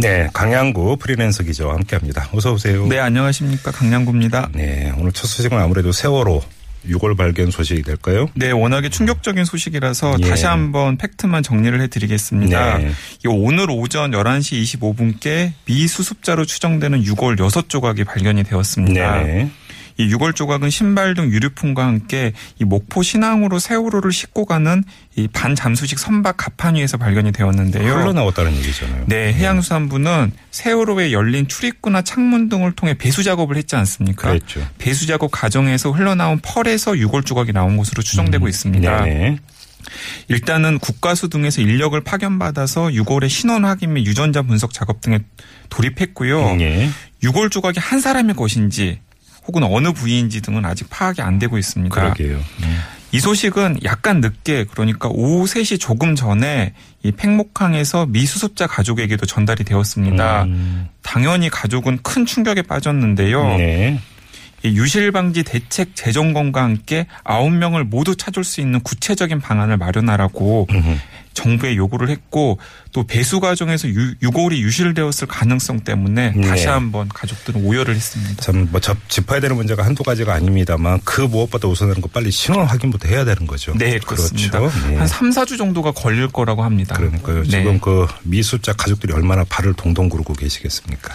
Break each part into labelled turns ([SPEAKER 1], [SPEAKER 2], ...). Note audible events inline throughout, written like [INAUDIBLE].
[SPEAKER 1] 네, 강양구 프리랜서 기자와 함께합니다. 어서 오세요.
[SPEAKER 2] 네, 안녕하십니까. 강양구입니다.
[SPEAKER 1] 네, 오늘 첫 소식은 아무래도 세월호 6월 발견 소식이 될까요?
[SPEAKER 2] 네, 워낙에 충격적인 소식이라서
[SPEAKER 1] 예.
[SPEAKER 2] 다시 한번 팩트만 정리를 해드리겠습니다.
[SPEAKER 1] 네.
[SPEAKER 2] 이 오늘 오전 11시 25분께 미수습자로 추정되는 6월 6조각이 발견이 되었습니다.
[SPEAKER 1] 네.
[SPEAKER 2] 이 6월 조각은 신발 등 유류품과 함께 이 목포 신항으로 세월호를 싣고 가는 이 반잠수식 선박 갑판 위에서 발견이 되었는데요.
[SPEAKER 1] 흘러나왔다는 얘기잖아요.
[SPEAKER 2] 네, 해양수산부는 세월호에 열린 출입구나 창문 등을 통해 배수 작업을 했지 않습니까?
[SPEAKER 1] 그랬죠.
[SPEAKER 2] 배수 작업 과정에서 흘러나온 펄에서 유골 조각이 나온 것으로 추정되고 있습니다.
[SPEAKER 1] 음. 네네.
[SPEAKER 2] 일단은 국가수 등에서 인력을 파견받아서 유골의 신원 확인 및 유전자 분석 작업 등에 돌입했고요.
[SPEAKER 1] 예.
[SPEAKER 2] 유골 조각이 한 사람의 것인지 혹은 어느 부위인지 등은 아직 파악이 안 되고 있습니다.
[SPEAKER 1] 그러게요. 음.
[SPEAKER 2] 이 소식은 약간 늦게 그러니까 오후 3시 조금 전에 이 팽목항에서 미수습자 가족에게도 전달이 되었습니다.
[SPEAKER 1] 음.
[SPEAKER 2] 당연히 가족은 큰 충격에 빠졌는데요.
[SPEAKER 1] 네.
[SPEAKER 2] 이 유실 방지 대책 재점검과 함께 9명을 모두 찾을 수 있는 구체적인 방안을 마련하라고
[SPEAKER 1] 음흠.
[SPEAKER 2] 정부에 요구를 했고 또 배수 과정에서 유, 유골이 유실되었을 가능성 때문에
[SPEAKER 1] 네.
[SPEAKER 2] 다시 한번 가족들은 오열을 했습니다.
[SPEAKER 1] 참, 뭐, 접, 짚어야 되는 문제가 한두 가지가 아닙니다만 그 무엇보다 우선하는 거 빨리 신원 확인부터 해야 되는 거죠.
[SPEAKER 2] 네, 그렇습니다.
[SPEAKER 1] 그렇죠. 네.
[SPEAKER 2] 한 3, 4주 정도가 걸릴 거라고 합니다.
[SPEAKER 1] 그러니까요.
[SPEAKER 2] 네.
[SPEAKER 1] 지금 그 미수자 가족들이 얼마나 발을 동동 구르고 계시겠습니까.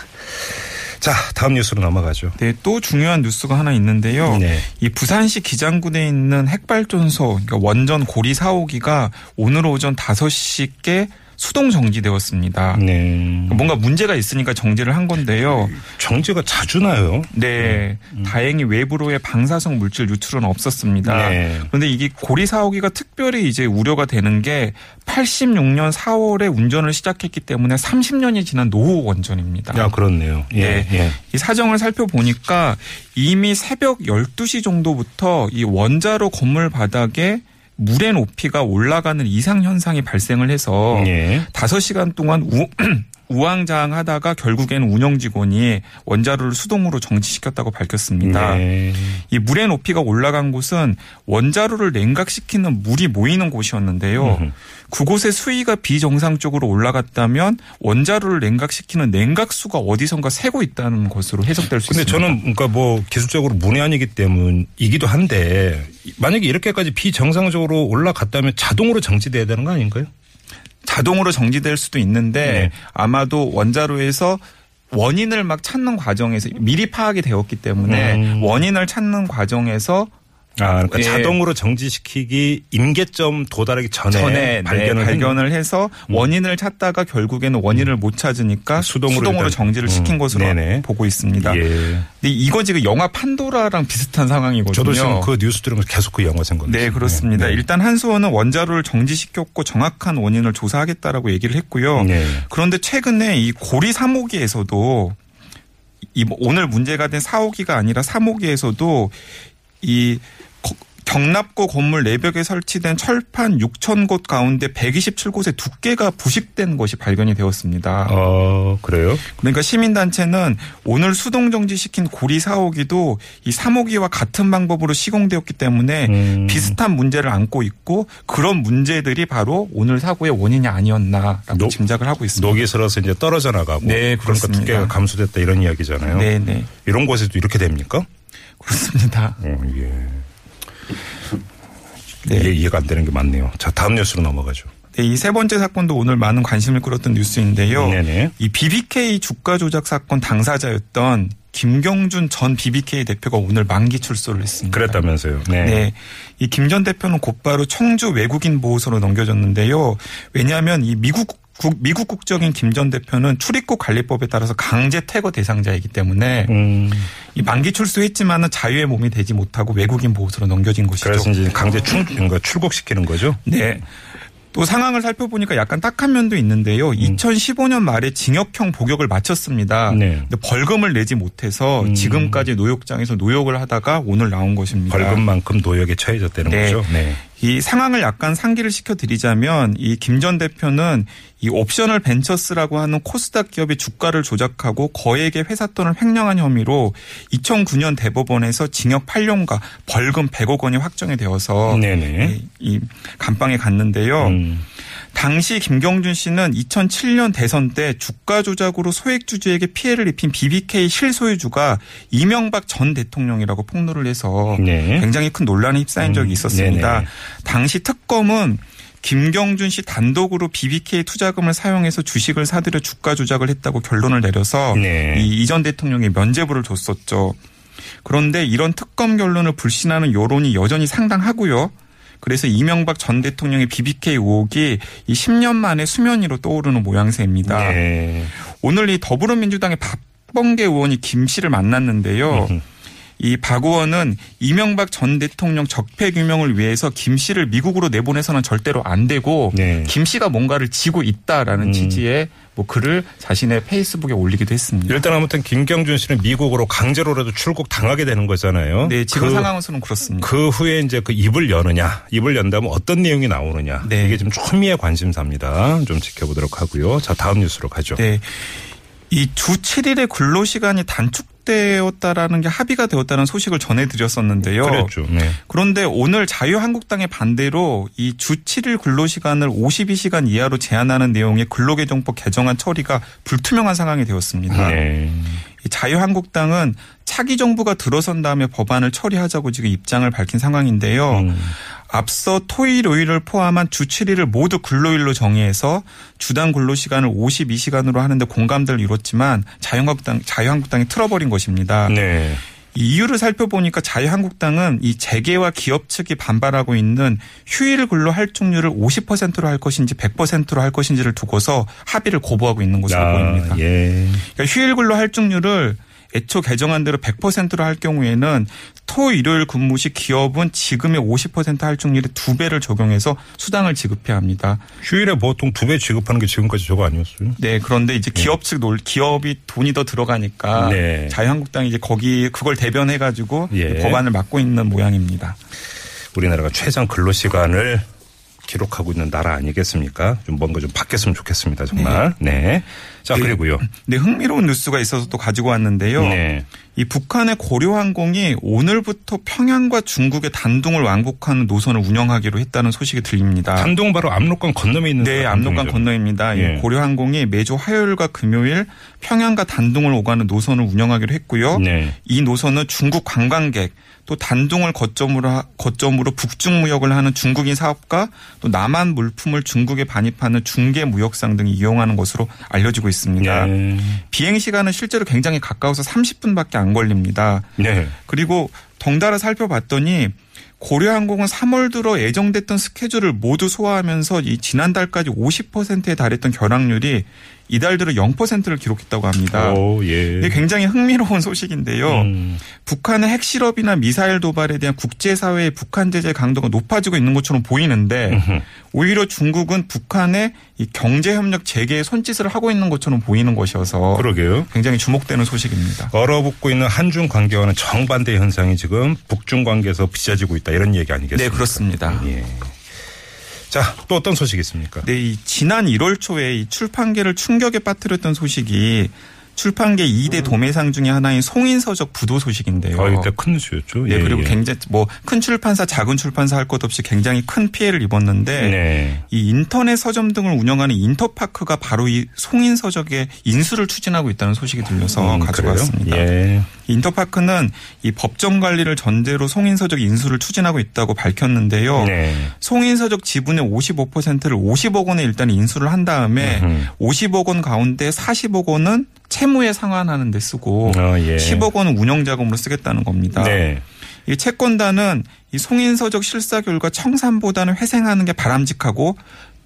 [SPEAKER 1] 자, 다음 뉴스로 넘어가죠.
[SPEAKER 2] 네, 또 중요한 뉴스가 하나 있는데요.
[SPEAKER 1] 네.
[SPEAKER 2] 이 부산시 기장군에 있는 핵발전소, 그러니까 원전 고리 4호기가 오늘 오전 5시께 수동 정지되었습니다.
[SPEAKER 1] 네.
[SPEAKER 2] 뭔가 문제가 있으니까 정지를 한 건데요.
[SPEAKER 1] 정지가 자주 나요.
[SPEAKER 2] 네, 다행히 외부로의 방사성 물질 유출은 없었습니다.
[SPEAKER 1] 네.
[SPEAKER 2] 그런데 이게 고리 4호기가 특별히 이제 우려가 되는 게 86년 4월에 운전을 시작했기 때문에 30년이 지난 노후 원전입니다.
[SPEAKER 1] 야, 그렇네요. 예,
[SPEAKER 2] 네.
[SPEAKER 1] 예.
[SPEAKER 2] 이 사정을 살펴보니까 이미 새벽 12시 정도부터 이 원자로 건물 바닥에 물의 높이가 올라가는 이상 현상이 발생을 해서
[SPEAKER 1] 예.
[SPEAKER 2] 5시간 동안 우, [CLEARS THROAT] 우왕좌왕하다가 결국에는 운영 직원이 원자로를 수동으로 정지시켰다고 밝혔습니다.
[SPEAKER 1] 네.
[SPEAKER 2] 이 물의 높이가 올라간 곳은 원자로를 냉각시키는 물이 모이는 곳이었는데요.
[SPEAKER 1] 음흠.
[SPEAKER 2] 그곳의 수위가 비정상적으로 올라갔다면 원자로를 냉각시키는 냉각수가 어디선가 새고 있다는 것으로 해석될 수
[SPEAKER 1] 근데
[SPEAKER 2] 있습니다.
[SPEAKER 1] 저는 그러니까 뭐 기술적으로 문외한이기 때문이기도 한데 만약에 이렇게까지 비정상적으로 올라갔다면 자동으로 정지돼야 되는 거 아닌가요?
[SPEAKER 2] 자동으로 정지될 수도 있는데
[SPEAKER 1] 네.
[SPEAKER 2] 아마도 원자로에서 원인을 막 찾는 과정에서 미리 파악이 되었기 때문에
[SPEAKER 1] 음.
[SPEAKER 2] 원인을 찾는 과정에서
[SPEAKER 1] 아, 그러니까
[SPEAKER 2] 예.
[SPEAKER 1] 자동으로 정지시키기 임계점 도달하기 전에,
[SPEAKER 2] 전에
[SPEAKER 1] 발견을,
[SPEAKER 2] 네, 발견을 해서 원인을 찾다가 결국에는 원인을 못 찾으니까
[SPEAKER 1] 수동으로
[SPEAKER 2] 수동으로, 정지를
[SPEAKER 1] 음,
[SPEAKER 2] 시킨 것으로
[SPEAKER 1] 네네.
[SPEAKER 2] 보고 있습니다.
[SPEAKER 1] 예.
[SPEAKER 2] 근데 이거 지금 영화 판도라랑 비슷한 상황이거든요.
[SPEAKER 1] 저도 지금 그 뉴스 들으면서 계속 그 영화 생각났어요.
[SPEAKER 2] 네, 그렇습니다.
[SPEAKER 1] 네.
[SPEAKER 2] 일단 한수원은 원자로를 정지시켰고 정확한 원인을 조사하겠다라고 얘기를 했고요.
[SPEAKER 1] 네.
[SPEAKER 2] 그런데 최근에 이 고리 3호기에서도 이 오늘 문제가 된 4호기가 아니라 3호기에서도 이 거- 경납고 건물 내벽에 설치된 철판 6천 곳 가운데 127곳의 두께가 부식된 것이 발견이 되었습니다.
[SPEAKER 1] 어, 그래요?
[SPEAKER 2] 그러니까 시민단체는 오늘 수동 정지시킨 고리 4호기도 이 3호기와 같은 방법으로 시공되었기 때문에
[SPEAKER 1] 음.
[SPEAKER 2] 비슷한 문제를 안고 있고 그런 문제들이 바로 오늘 사고의 원인이 아니었나라고
[SPEAKER 1] 녹-
[SPEAKER 2] 짐작을 하고 있습니다.
[SPEAKER 1] 녹이 슬어서 이제 떨어져 나가고.
[SPEAKER 2] 네,
[SPEAKER 1] 그러니까. 두께가 감소됐다 이런 이야기잖아요.
[SPEAKER 2] 네, 네.
[SPEAKER 1] 이런 곳에도 이렇게 됩니까?
[SPEAKER 2] 그렇습니다.
[SPEAKER 1] 어, 예.
[SPEAKER 2] 네.
[SPEAKER 1] 이해, 이해가 안 되는 게 많네요. 자, 다음 뉴스로 넘어가죠.
[SPEAKER 2] 네, 이 세 번째 사건도 오늘 많은 관심을 끌었던 뉴스인데요.
[SPEAKER 1] 네네.
[SPEAKER 2] 이 BBK 주가 조작 사건 당사자였던 김경준 전 BBK 대표가 오늘 만기 출소를 했습니다.
[SPEAKER 1] 그랬다면서요. 네.
[SPEAKER 2] 네. 이 김 전 대표는 곧바로 청주 외국인 보호소로 넘겨졌는데요. 왜냐하면 이 미국 국- 미국 국적인 김 전 대표는 출입국 관리법에 따라서 강제 퇴거 대상자이기 때문에
[SPEAKER 1] 음,
[SPEAKER 2] 이 만기 출소했지만은 자유의 몸이 되지 못하고 외국인 보호소로 넘겨진 것이죠.
[SPEAKER 1] 그래서 이제 강제 출, 그러니까 출국시키는 거죠.
[SPEAKER 2] 네. 또 상황을 살펴보니까 약간 딱한 면도 있는데요. 2015년 말에 징역형 복역을 마쳤습니다.
[SPEAKER 1] 음. 네.
[SPEAKER 2] 근데 벌금을 내지 못해서
[SPEAKER 1] 음.
[SPEAKER 2] 지금까지 노역장에서 노역을 하다가 오늘 나온 것입니다.
[SPEAKER 1] 벌금만큼 노역에 처해졌다는
[SPEAKER 2] 네.
[SPEAKER 1] 거죠. 네.
[SPEAKER 2] 이 상황을 약간 상기를 시켜드리자면 이 김 전 대표는 이 옵셔널 벤처스라고 하는 코스닥 기업의 주가를 조작하고 거액의 회사 돈을 횡령한 혐의로 2009년 대법원에서 징역 8년과 벌금 100억 원이 확정이 되어서
[SPEAKER 1] 네네.
[SPEAKER 2] 이, 이 감방에 갔는데요.
[SPEAKER 1] 음.
[SPEAKER 2] 당시 김경준 씨는 2007년 대선 때 주가 조작으로 소액 주주에게 피해를 입힌 BBK 실소유주가 이명박 전 대통령이라고 폭로를 해서
[SPEAKER 1] 네.
[SPEAKER 2] 굉장히 큰 논란에 휩싸인 적이
[SPEAKER 1] 음,
[SPEAKER 2] 있었습니다.
[SPEAKER 1] 네네.
[SPEAKER 2] 당시 특검은 김경준 씨 단독으로 BBK 투자금을 사용해서 주식을 사들여 주가 조작을 했다고 결론을 내려서
[SPEAKER 1] 네.
[SPEAKER 2] 이 이전 대통령이 면죄부를 줬었죠. 그런데 이런 특검 결론을 불신하는 여론이 여전히 상당하고요. 그래서 이명박 전 대통령의 BBK 의혹이 이 10년 만에 수면 위로 떠오르는 모양새입니다.
[SPEAKER 1] 네.
[SPEAKER 2] 오늘 이 더불어민주당의 박범계 의원이 김 씨를 만났는데요. 이 박 의원은 이명박 전 대통령 적폐 규명을 위해서 김 씨를 미국으로 내보내서는 절대로 안 되고
[SPEAKER 1] 네.
[SPEAKER 2] 김 씨가 뭔가를 지고 있다라는
[SPEAKER 1] 음.
[SPEAKER 2] 취지의 뭐 글을 자신의 페이스북에 올리기도 했습니다.
[SPEAKER 1] 일단 아무튼 김경준 씨는 미국으로 강제로라도 출국 당하게 되는 거잖아요.
[SPEAKER 2] 네, 지금
[SPEAKER 1] 그,
[SPEAKER 2] 상황으로는 그렇습니다.
[SPEAKER 1] 그 후에 이제 그 입을 여느냐, 입을 연다면 어떤 내용이 나오느냐.
[SPEAKER 2] 네.
[SPEAKER 1] 이게 지금 초미의 관심사입니다. 좀 지켜보도록 하고요. 자, 다음 뉴스로 가죠.
[SPEAKER 2] 네. 이주 7일의 근로 시간이 단축 되었다라는 게 합의가 되었다는 소식을 전해드렸었는데요.
[SPEAKER 1] 그랬죠. 네.
[SPEAKER 2] 그런데 오늘 자유한국당의 반대로 이 주 7일 근로시간을 52시간 이하로 제한하는 내용의 근로개정법 개정안 처리가 불투명한 상황이 되었습니다.
[SPEAKER 1] 네.
[SPEAKER 2] 이 자유한국당은 차기 정부가 들어선 다음에 법안을 처리하자고 지금 입장을 밝힌 상황인데요.
[SPEAKER 1] 음.
[SPEAKER 2] 앞서 토일, 요일을 포함한 주 7일을 모두 근로일로 정의해서 주당 근로시간을 52시간으로 하는데 공감대를 이뤘지만 자유한국당, 자유한국당이 틀어버린 것입니다.
[SPEAKER 1] 네.
[SPEAKER 2] 이 이유를 살펴보니까 자유한국당은 이 재계와 기업 측이 반발하고 있는 휴일 근로 할증률을 50%로 할 것인지 100%로 할 것인지를 두고서 합의를 고부하고 있는 것으로
[SPEAKER 1] 아,
[SPEAKER 2] 보입니다.
[SPEAKER 1] 예.
[SPEAKER 2] 그러니까 휴일 근로 할증률을 애초 개정안대로 100%로 할 경우에는 토 일요일 근무 시 기업은 지금의 50% 할증률의 두 배를 적용해서 수당을 지급해야 합니다.
[SPEAKER 1] 휴일에 보통 두 배 지급하는 게 지금까지 저거 아니었어요?
[SPEAKER 2] 네, 그런데 이제 기업 측 논, 기업이 돈이 더 들어가니까
[SPEAKER 1] 네.
[SPEAKER 2] 자유한국당이 이제 거기 그걸 대변해 가지고
[SPEAKER 1] 예.
[SPEAKER 2] 법안을 맡고 있는 모양입니다.
[SPEAKER 1] 우리나라가 최장 근로 시간을 기록하고 있는 나라 아니겠습니까? 좀 뭔가 좀 바뀌었으면 좋겠습니다, 정말. 네. 자,
[SPEAKER 2] 네.
[SPEAKER 1] 그리고요.
[SPEAKER 2] 네, 흥미로운 뉴스가 있어서 또 가지고 왔는데요.
[SPEAKER 1] 네.
[SPEAKER 2] 이 북한의 고려항공이 오늘부터 평양과 중국의 단둥을 왕복하는 노선을 운영하기로 했다는 소식이 들립니다.
[SPEAKER 1] 단동 바로 압록강 건너에 있는
[SPEAKER 2] 네, 압록강 건너입니다.
[SPEAKER 1] 예.
[SPEAKER 2] 이 고려항공이 매주 화요일과 금요일 평양과 단둥을 오가는 노선을 운영하기로 했고요.
[SPEAKER 1] 네.
[SPEAKER 2] 이 노선은 중국 관광객 또 단둥을 거점으로 하- 거점으로 북중 무역을 하는 중국인 사업가 또 남한 물품을 중국에 반입하는 중개 무역상 등이 이용하는 것으로 알려지고 있습니다.
[SPEAKER 1] 네.
[SPEAKER 2] 비행 시간은 실제로 굉장히 가까워서 30분밖에 안 걸립니다.
[SPEAKER 1] 네.
[SPEAKER 2] 그리고 덩달아 살펴봤더니 고려항공은 3월 들어 예정됐던 스케줄을 모두 소화하면서 이 지난달까지 50%에 달했던 결항률이 이달 들어 0%를 기록했다고 합니다.
[SPEAKER 1] 오, 예.
[SPEAKER 2] 이게 굉장히 흥미로운 소식인데요.
[SPEAKER 1] 음.
[SPEAKER 2] 북한의 핵실험이나 미사일 도발에 대한 국제사회의 북한 제재 강도가 높아지고 있는 것처럼 보이는데
[SPEAKER 1] 음흠.
[SPEAKER 2] 오히려 중국은 북한의 이 경제협력 재개에 손짓을 하고 있는 것처럼 보이는 것이어서
[SPEAKER 1] 그러게요.
[SPEAKER 2] 굉장히 주목되는 소식입니다.
[SPEAKER 1] 얼어붙고 있는 한중 관계와는 정반대 현상이 지금 북중 관계에서 빚어지고 있다 이런 얘기 아니겠습니까?
[SPEAKER 2] 네, 그렇습니다.
[SPEAKER 1] 예. 자, 또 어떤 소식이 있습니까?
[SPEAKER 2] 네, 이 지난 1월 초에 이 출판계를 충격에 빠뜨렸던 소식이 출판계 2대 도매상 중의 하나인 송인서적 부도 소식인데요.
[SPEAKER 1] 아, 이때 큰 뉴스였죠.
[SPEAKER 2] 네,
[SPEAKER 1] 예,
[SPEAKER 2] 그리고
[SPEAKER 1] 예.
[SPEAKER 2] 굉장히 뭐 큰 출판사, 작은 출판사 할 것 없이 굉장히 큰 피해를 입었는데
[SPEAKER 1] 네.
[SPEAKER 2] 이 인터넷 서점 등을 운영하는 인터파크가 바로 이 송인서적의 인수를 추진하고 있다는 소식이 들려서
[SPEAKER 1] 음,
[SPEAKER 2] 가지고
[SPEAKER 1] 그래요?
[SPEAKER 2] 왔습니다.
[SPEAKER 1] 예.
[SPEAKER 2] 인터파크는 이 법정 관리를 전제로 송인서적 인수를 추진하고 있다고 밝혔는데요.
[SPEAKER 1] 네.
[SPEAKER 2] 송인서적 지분의 55%를 50억 원에 일단 인수를 한 다음에
[SPEAKER 1] 음흠.
[SPEAKER 2] 50억 원 가운데 40억 원은 채무에 상환하는 데 쓰고
[SPEAKER 1] 어, 예.
[SPEAKER 2] 10억 원은 운영 자금으로 쓰겠다는 겁니다.
[SPEAKER 1] 네.
[SPEAKER 2] 이 채권단은 이 송인서적 실사 결과 청산보다는 회생하는 게 바람직하고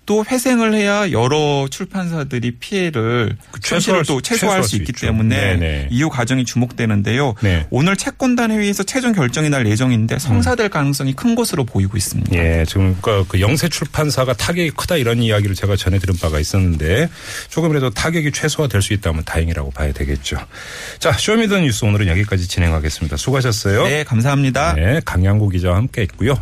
[SPEAKER 2] 또 회생을 해야 여러 출판사들이 피해를
[SPEAKER 1] 최소화할
[SPEAKER 2] 최소화할 또
[SPEAKER 1] 수-
[SPEAKER 2] 최소화할 수
[SPEAKER 1] 수
[SPEAKER 2] 있기
[SPEAKER 1] 있죠.
[SPEAKER 2] 때문에
[SPEAKER 1] 네네.
[SPEAKER 2] 이후 과정이 주목되는데요.
[SPEAKER 1] 네.
[SPEAKER 2] 오늘 채권단 회의에서 최종 결정이 날 예정인데 성사될 가능성이 큰 것으로 보이고 있습니다.
[SPEAKER 1] 예, 지금 그그 영세 출판사가 타격이 크다 이런 이야기를 제가 전해 들은 바가 있었는데 조금이라도 타격이 최소화될 수 있다면 다행이라고 봐야 되겠죠. 자, Show Me the News 오늘은 여기까지 진행하겠습니다. 수고하셨어요.
[SPEAKER 2] 네, 감사합니다.
[SPEAKER 1] 네, 강양구 기자와 함께 했고요.